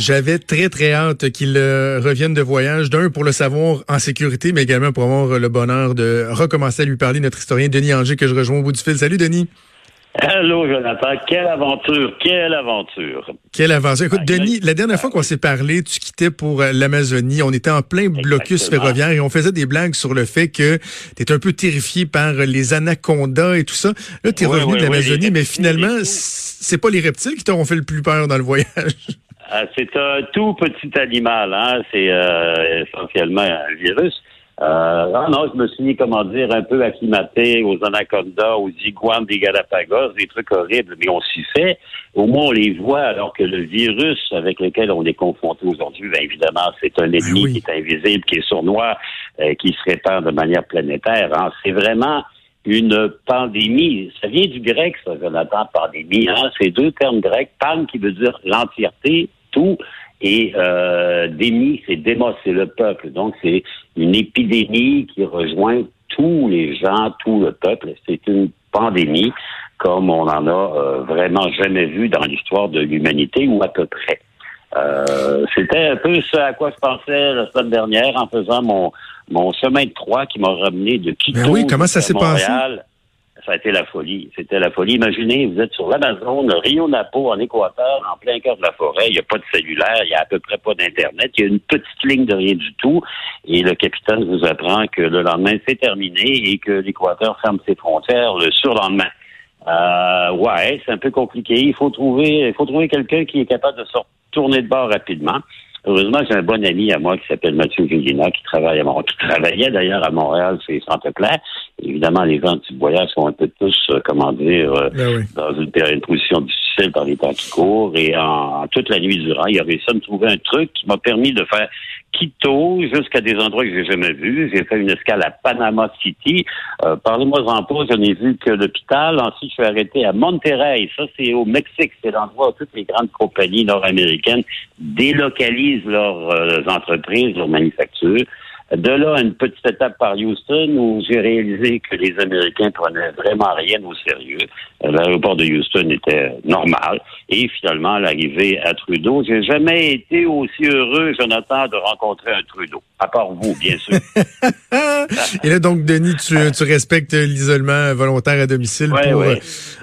J'avais très, très hâte qu'il euh, revienne de voyage, d'un pour le savoir en sécurité, mais également pour avoir le bonheur de recommencer à lui parler, notre historien Denis Anger, que je rejoins au bout du fil. Salut, Denis. Allô, Jonathan. Quelle aventure, quelle aventure. Quelle aventure. Écoute, Denis, la dernière fois qu'on s'est parlé, tu quittais pour euh, l'Amazonie. On était en plein blocus ferroviaire et on faisait des blagues sur le fait que tu étais un peu terrifié par les anacondas et tout ça. Là, tu es revenu de l'Amazonie, mais finalement, c'est pas les reptiles qui t'auront fait le plus peur dans le voyage. Ah, c'est un tout petit animal, hein. C'est euh, essentiellement un virus. Euh, ah non, je me suis, comment dire, un peu acclimaté aux anacondas, aux iguanes des Galapagos, des trucs horribles, mais on s'y fait. Au moins, on les voit, alors que le virus avec lequel on est confronté aujourd'hui, bien évidemment, c'est un ennemi ben qui est invisible, qui est sournois, euh, qui se répand de manière planétaire. Hein. C'est vraiment une pandémie. Ça vient du grec, ça, Jonathan, pandémie. Hein? C'est deux termes grecs. Pan qui veut dire l'entièreté, tout, et euh, démi, c'est démos, c'est le peuple. Donc, c'est une épidémie qui rejoint tous les gens, tout le peuple. C'est une pandémie comme on en a euh, vraiment jamais vu dans l'histoire de l'humanité ou à peu près. Euh, c'était un peu ce à quoi je pensais la semaine dernière en faisant mon, mon chemin de qui m'a ramené de Quito ben oui, comment ça s'est passé? Ça a été la folie. C'était la folie. Imaginez, vous êtes sur l'Amazon, Rio Napo, en Équateur, en plein cœur de la forêt. Il n'y a pas de cellulaire, il n'y a à peu près pas d'Internet. Il y a une petite ligne de rien du tout. Et le capitaine vous apprend que le lendemain, c'est terminé et que l'Équateur ferme ses frontières le surlendemain. Euh, ouais, c'est un peu compliqué. Il faut trouver, il faut trouver quelqu'un qui est capable de se tourner de bord rapidement. Heureusement, j'ai un bon ami à moi qui s'appelle Mathieu Julina, qui travaille à Montréal, qui travaillait d'ailleurs à Montréal, c'est Centre-Clair. Évidemment, les gens du voyage sont un peu tous, euh, comment dire, euh, ben dans une, une, position difficile dans les temps qui courent. Et en, toute la nuit durant, il a réussi à me trouver un truc qui m'a permis de faire Quito jusqu'à des endroits que j'ai jamais vus. J'ai fait une escale à Panama City. Euh, Parlez-moi en pause, je n'ai vu que l'hôpital. Ensuite, je suis arrêté à Monterrey. Ça, c'est au Mexique. C'est l'endroit où toutes les grandes compagnies nord-américaines délocalisent leurs euh, entreprises, leurs manufactures. De là, une petite étape par Houston où j'ai réalisé que les Américains prenaient vraiment rien au sérieux. L'aéroport de Houston était normal. Et finalement, l'arrivée à Trudeau, j'ai jamais été aussi heureux, Jonathan, de rencontrer un Trudeau. À part vous, bien sûr. Et là, donc, Denis, tu, tu respectes l'isolement volontaire à domicile pour euh,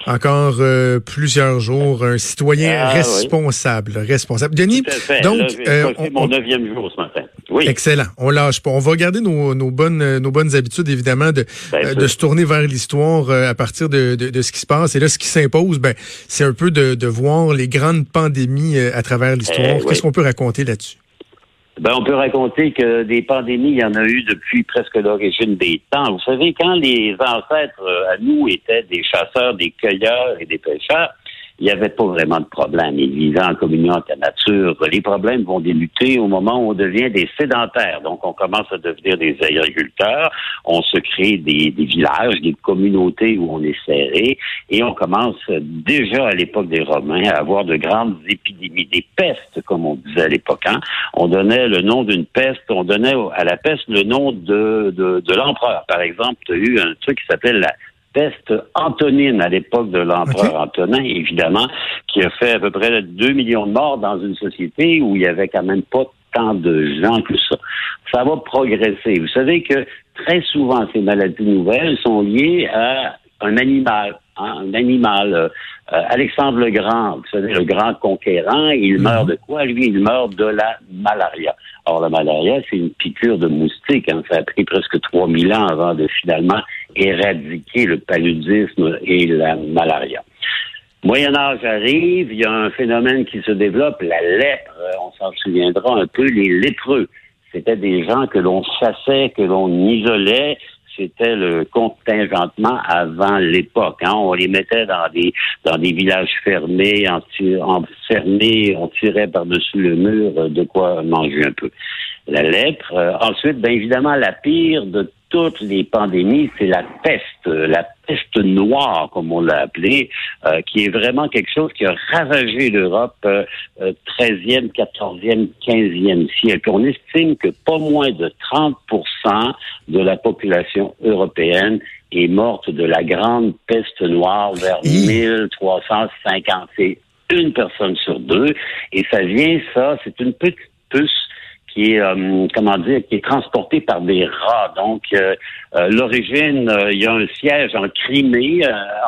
encore euh, plusieurs jours. Un citoyen ah, responsable. Responsable. Denis, donc... Là, euh, mon neuvième jour ce matin. Oui. Excellent. On lâche pas. On va garder nos, nos bonnes, nos bonnes habitudes, évidemment, de, ben, de se tourner vers l'histoire à partir de, de, de, ce qui se passe. Et là, ce qui s'impose, ben, c'est un peu de, de voir les grandes pandémies à travers l'histoire. Eh Qu'est-ce qu'on peut raconter là-dessus? Ben, on peut raconter que des pandémies, il y en a eu depuis presque l'origine des temps. Vous savez, quand les ancêtres euh, à nous étaient des chasseurs, des cueilleurs et des pêcheurs, il n'y avait pas vraiment de problème. Ils vivaient en communion avec la nature. Les problèmes vont débuter au moment où on devient des sédentaires. Donc, on commence à devenir des agriculteurs. On se crée des, villages, des communautés où on est serré. Et on commence déjà à l'époque des Romains à avoir de grandes épidémies, des pestes, comme on disait à l'époque. Hein. On donnait le nom d'une peste, on donnait à la peste le nom de, de, de l'empereur. Par exemple, tu as eu un truc qui s'appelle la peste antonine à l'époque de l'empereur Antonin, évidemment, qui a fait à peu près 2 millions de morts dans une société où il y avait quand même pas tant de gens que ça. Ça va progresser. Vous savez que très souvent, ces maladies nouvelles sont liées à un animal. Hein, un animal. Euh, euh, Alexandre le Grand, vous savez, le grand conquérant, il mhm. meurt de quoi? Lui, il meurt de la malaria. Or, la malaria, c'est une piqûre de moustique. Hein. Ça a pris presque 3000 ans avant de finalement éradiquer le paludisme et la malaria. Moyen Âge arrive, il y a un phénomène qui se développe, la lèpre. On s'en souviendra un peu, les lépreux. C'était des gens que l'on chassait, que l'on isolait, c'était le contingentement avant l'époque. Hein. On les mettait dans des dans des villages fermés, enfermés, on tirait par-dessus le mur de quoi manger un peu. La lèpre. Euh, ensuite, bien évidemment, la pire de toutes les pandémies, c'est la peste, la peste noire, comme on l'a appelé, euh, qui est vraiment quelque chose qui a ravagé l'Europe euh, 13e, 14e, 15e siècle. On estime que pas moins de 30% de la population européenne est morte de la grande peste noire vers 1350. C'est une personne sur deux. Et ça vient, ça, c'est une petite puce qui est, euh, comment dire, qui est transporté par des rats. Donc, euh, euh, l'origine, il y a un siège en Crimée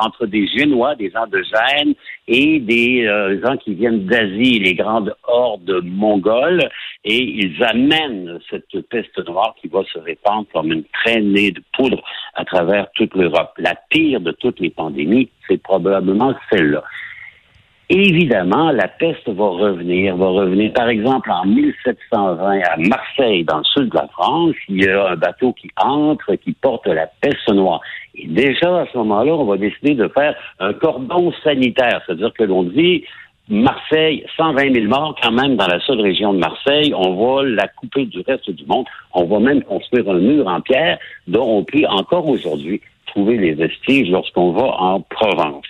entre des Génois, des Endogènes et des gens qui viennent d'Asie, les grandes hordes mongoles, et ils amènent cette peste noire qui va se répandre comme une traînée de poudre à travers toute l'Europe. La pire de toutes les pandémies, c'est probablement celle-là évidemment, la peste va revenir, va revenir. Par exemple, en 1720, à Marseille, dans le sud de la France, il y a un bateau qui entre, qui porte la peste noire. Et déjà, à ce moment-là, on va décider de faire un cordon sanitaire. C'est-à-dire que l'on dit, Marseille, 120 000 morts quand même dans la seule région de Marseille. On va la couper du reste du monde. On va même construire un mur en pierre dont on peut encore aujourd'hui trouver les vestiges lorsqu'on va en Provence.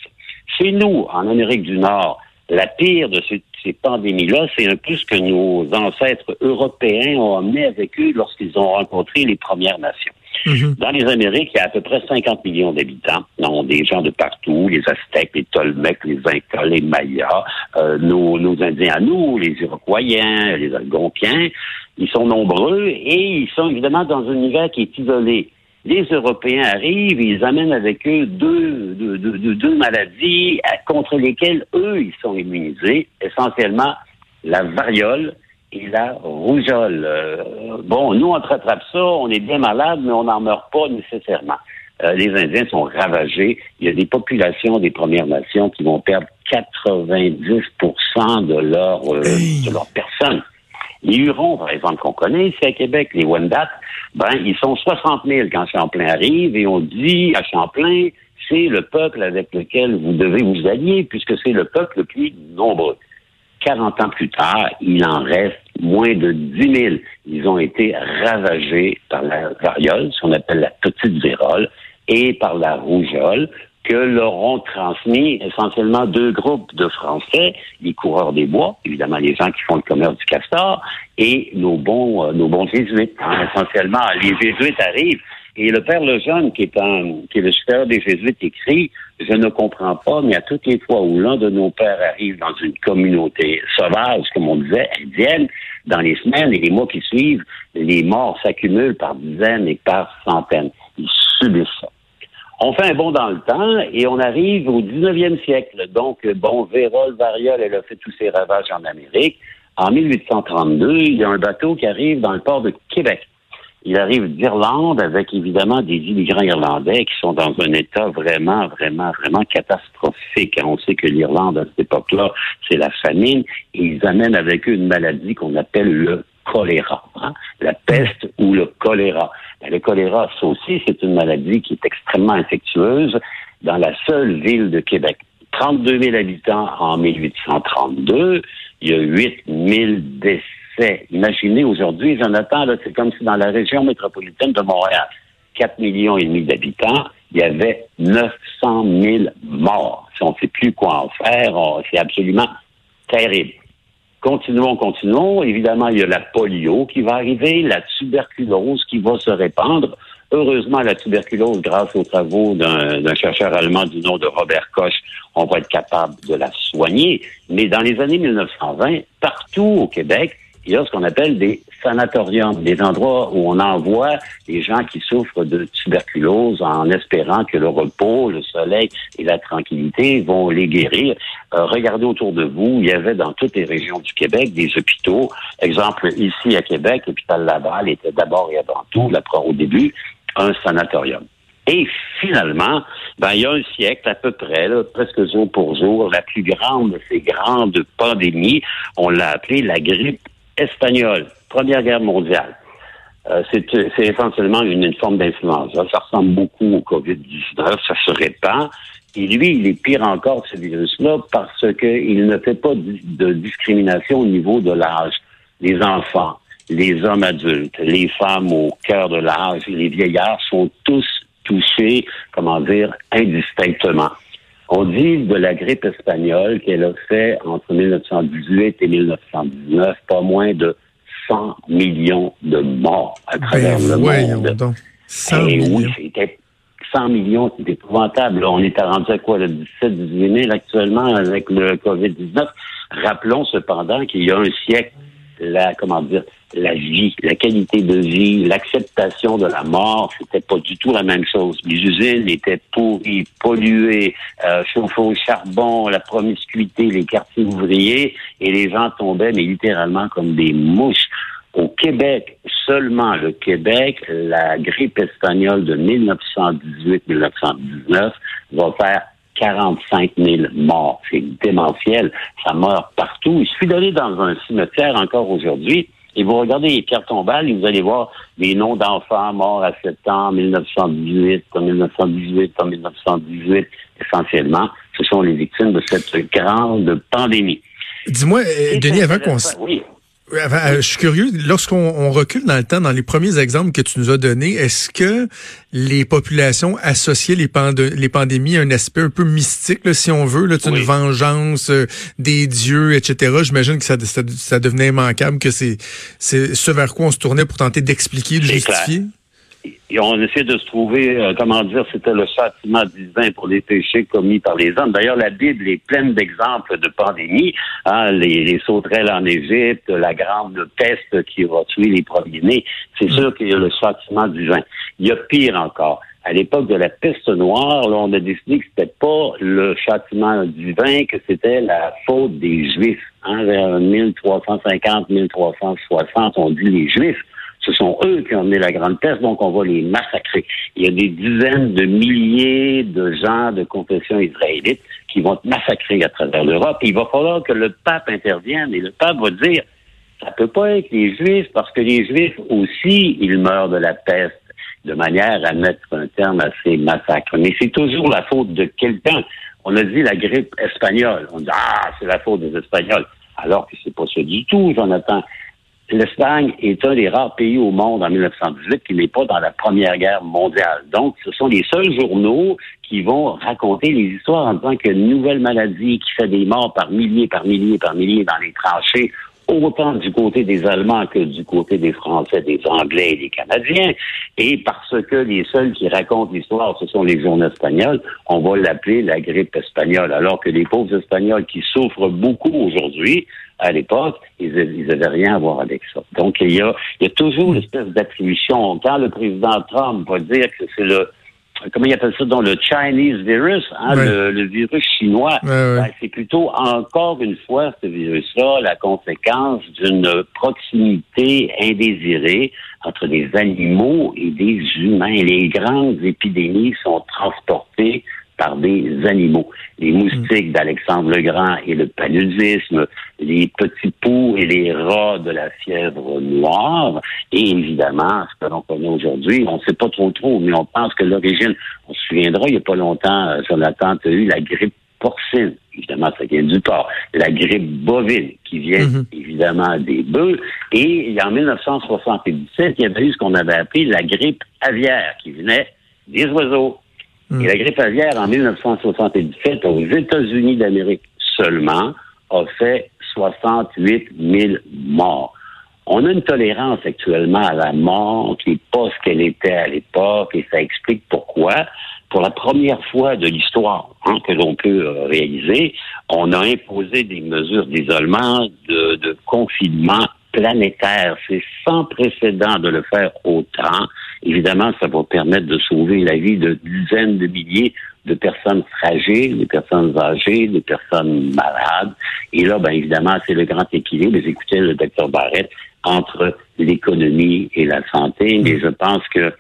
Chez nous, en Amérique du Nord, la pire de ces, pandémies-là, c'est un peu ce que nos ancêtres européens ont amené avec eux lorsqu'ils ont rencontré les Premières Nations. Mhm. Dans les Amériques, il y a à peu près 50 millions d'habitants. ont des gens de partout, les Aztèques, les Tolmecs, les Incas, les Mayas, euh, nos, nos, Indiens à nous, les Iroquois, les Algonquiens. Ils sont nombreux et ils sont évidemment dans un univers qui est isolé les Européens arrivent, ils amènent avec eux deux, deux, deux, deux maladies contre lesquelles eux, ils sont immunisés, essentiellement la variole et la rougeole. Euh, bon, nous, on rattrape ça, on est bien malade, mais on n'en meurt pas nécessairement. Euh, les Indiens sont ravagés. Il y a des populations des Premières Nations qui vont perdre 90 de leur, euh, de leur personne. Les Hurons, par exemple, qu'on connaît ici à Québec, les Wendat, ben, ils sont 60 000 quand Champlain arrive et on dit à Champlain, c'est le peuple avec lequel vous devez vous allier puisque c'est le peuple le plus nombreux. 40 ans plus tard, il en reste moins de 10 000. Ils ont été ravagés par la variole, ce qu'on appelle la petite vérole, et par la rougeole que leur ont transmis essentiellement deux groupes de Français, les coureurs des bois, évidemment les gens qui font le commerce du castor, et nos bons, euh, nos bons jésuites. Hein, essentiellement, les jésuites arrivent. Et le père Lejeune, qui est, un, qui est le supérieur des jésuites, écrit Je ne comprends pas, mais à toutes les fois où l'un de nos pères arrive dans une communauté sauvage, comme on disait, indienne, dans les semaines et les mois qui suivent, les morts s'accumulent par dizaines et par centaines. Ils subissent ça. On fait un bond dans le temps et on arrive au 19e siècle. Donc, bon, Vérole, Variole, elle a fait tous ses ravages en Amérique. En 1832, il y a un bateau qui arrive dans le port de Québec. Il arrive d'Irlande avec évidemment des immigrants irlandais qui sont dans un état vraiment, vraiment, vraiment catastrophique. On sait que l'Irlande, à cette époque-là, c'est la famine. Ils amènent avec eux une maladie qu'on appelle le choléra, hein. la peste ou le choléra. Ben, le choléra, ça aussi, c'est une maladie qui est extrêmement infectieuse dans la seule ville de Québec. 32 000 habitants en 1832, il y a 8 000 décès. Imaginez aujourd'hui, Jonathan, c'est comme si dans la région métropolitaine de Montréal, 4 millions et demi d'habitants, il y avait 900 000 morts. Si on ne sait plus quoi en faire, c'est absolument terrible. Continuons, continuons. Évidemment, il y a la polio qui va arriver, la tuberculose qui va se répandre. Heureusement, la tuberculose, grâce aux travaux d'un chercheur allemand du nom de Robert Koch, on va être capable de la soigner. Mais dans les années 1920, partout au Québec, il y a ce qu'on appelle des sanatoriums, des endroits où on envoie les gens qui souffrent de tuberculose en espérant que le repos, le soleil et la tranquillité vont les guérir. Euh, regardez autour de vous, il y avait dans toutes les régions du Québec des hôpitaux. Exemple, ici à Québec, l'hôpital Laval était d'abord et avant tout, au début, un sanatorium. Et finalement, ben, il y a un siècle à peu près, presque jour pour jour, la plus grande de ces grandes pandémies, on l'a appelée la grippe espagnole, Première Guerre mondiale. Euh, c'est essentiellement une, forme d'influenza. Ça ressemble beaucoup au COVID-19, ça se répand. Et lui, il est pire encore, ce virus-là, parce qu'il ne fait pas de discrimination au niveau de l'âge. Les enfants, les hommes adultes, les femmes au cœur de l'âge, les vieillards sont tous touchés, comment dire, indistinctement. On dit de la grippe espagnole qu'elle a fait entre 1918 et 1919 pas moins de 100 millions de morts à ben, travers le monde. Donc, 100 et millions. oui, c'était 100 millions, c'est épouvantable. on est rendu à quoi, le 17, 18 000 actuellement avec le COVID-19. Rappelons cependant qu'il y a un siècle, la, comment dire, la vie, la qualité de vie, l'acceptation de la mort, c'était pas du tout la même chose. Les usines étaient pourries, polluées, euh, au charbon, la promiscuité, les quartiers ouvriers, et les gens tombaient, mais littéralement comme des mouches. Au Québec, seulement le Québec, la grippe espagnole de 1918-1919 va faire 45 000 morts. C'est démentiel. Ça meurt partout. Il suffit d'aller dans un cimetière encore aujourd'hui et vous regardez les pierres tombales et vous allez voir les noms d'enfants morts à 7 ans, en 1918, en 1918, en 1918. Essentiellement, ce sont les victimes de cette grande pandémie. Dis-moi, euh, Denis, avant qu'on... Oui. Euh, je suis curieux, lorsqu'on recule dans le temps, dans les premiers exemples que tu nous as donnés, est-ce que les populations associaient les, les pandémies à un aspect un peu mystique, si on veut, là, une vengeance euh, des dieux, etc. J'imagine que ça, ça, devenait immanquable, que c'est ce vers quoi on se tournait pour tenter d'expliquer, de justifier et on essaie de se trouver, euh, comment dire, c'était le châtiment divin pour les péchés commis par les hommes. D'ailleurs, la Bible est pleine d'exemples de pandémies. Hein, les, les, sauterelles en Égypte, la grande peste qui va tuer les premiers-nés. C'est sûr qu'il y a le châtiment divin. Il y a pire encore. À l'époque de la peste noire, là, on a décidé que c'était pas le châtiment divin, que c'était la faute des Juifs. Hein, vers 1350-1360, on dit les Juifs. Ce sont eux qui ont amené la grande peste, donc on va les massacrer. Il y a des dizaines de milliers de gens de confession israélite qui vont être massacrés à travers l'Europe. Il va falloir que le pape intervienne et le pape va dire ça peut pas être les Juifs parce que les Juifs aussi, ils meurent de la peste de manière à mettre un terme à ces massacres. Mais c'est toujours la faute de quelqu'un. On a dit la grippe espagnole. On dit ah c'est la faute des Espagnols, alors que c'est pas ça du tout, Jonathan l'Espagne est un des rares pays au monde en 1918 qui n'est pas dans la Première Guerre mondiale. Donc, ce sont les seuls journaux qui vont raconter les histoires en disant qu'il y a une nouvelle maladie qui fait des morts par milliers, par milliers, par milliers dans les tranchées, autant du côté des Allemands que du côté des Français, des Anglais et des Canadiens. Et parce que les seuls qui racontent l'histoire, ce sont les journaux espagnols, on va l'appeler la grippe espagnole. Alors que les pauvres Espagnols qui souffrent beaucoup aujourd'hui, à l'époque, ils n'avaient rien à voir avec ça. Donc, il y a, il y a toujours une espèce d'attribution. Quand le président Trump va dire que c'est le comment il appelle ça, dans le Chinese virus, hein, le, virus chinois, ben, c'est plutôt encore une fois ce virus-là la conséquence d'une proximité indésirée entre des animaux et des humains. Les grandes épidémies sont transportées par des animaux. Les moustiques d'Alexandre le Grand et le paludisme, les petits poux et les rats de la fièvre noire, et évidemment, ce que l'on connaît aujourd'hui, on ne sait pas trop trop, mais on pense que l'origine, on se souviendra, il n'y a pas longtemps, euh, Jonathan a eu la grippe porcine. Évidemment, ça vient du porc. La grippe bovine, qui vient mhm. évidemment des bœufs. Et en 1977, il y avait eu ce qu'on avait appelé la grippe aviaire, qui venait des oiseaux. Et la grippe aviaire, en 1977, aux États-Unis d'Amérique seulement, a fait 68 000 morts. On a une tolérance actuellement à la mort qui n'est pas ce qu'elle était à l'époque et ça explique pourquoi. Pour la première fois de l'histoire hein, que l'on peut euh, réaliser, on a imposé des mesures d'isolement, de, de confinement planétaire. C'est sans précédent de le faire autant. Évidemment, ça va permettre de sauver la vie de dizaines de milliers de personnes fragiles, de personnes âgées, de personnes malades. Et là, ben évidemment, c'est le grand équilibre. Écoutez le docteur Barrett entre l'économie et la santé. Mais je pense que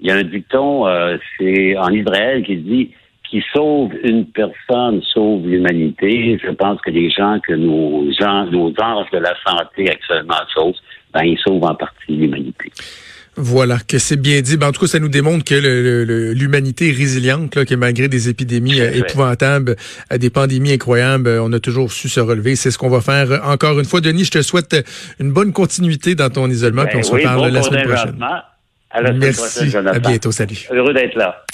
il y a un dicton, euh, c'est en Israël qui dit qui sauve une personne sauve l'humanité. Je pense que les gens que nos gens, nos anges de la santé actuellement sauvent, ben, ils sauvent en partie l'humanité. Voilà, que c'est bien dit. Ben, en tout cas, ça nous démontre que l'humanité est résiliente, là, que malgré des épidémies euh, épouvantables, euh, des pandémies incroyables, euh, on a toujours su se relever. C'est ce qu'on va faire encore une fois. Denis, je te souhaite une bonne continuité dans ton isolement, puis on se ben reparle la semaine prochaine. À la Merci. Prochaine, à bientôt. Salut. Heureux d'être là.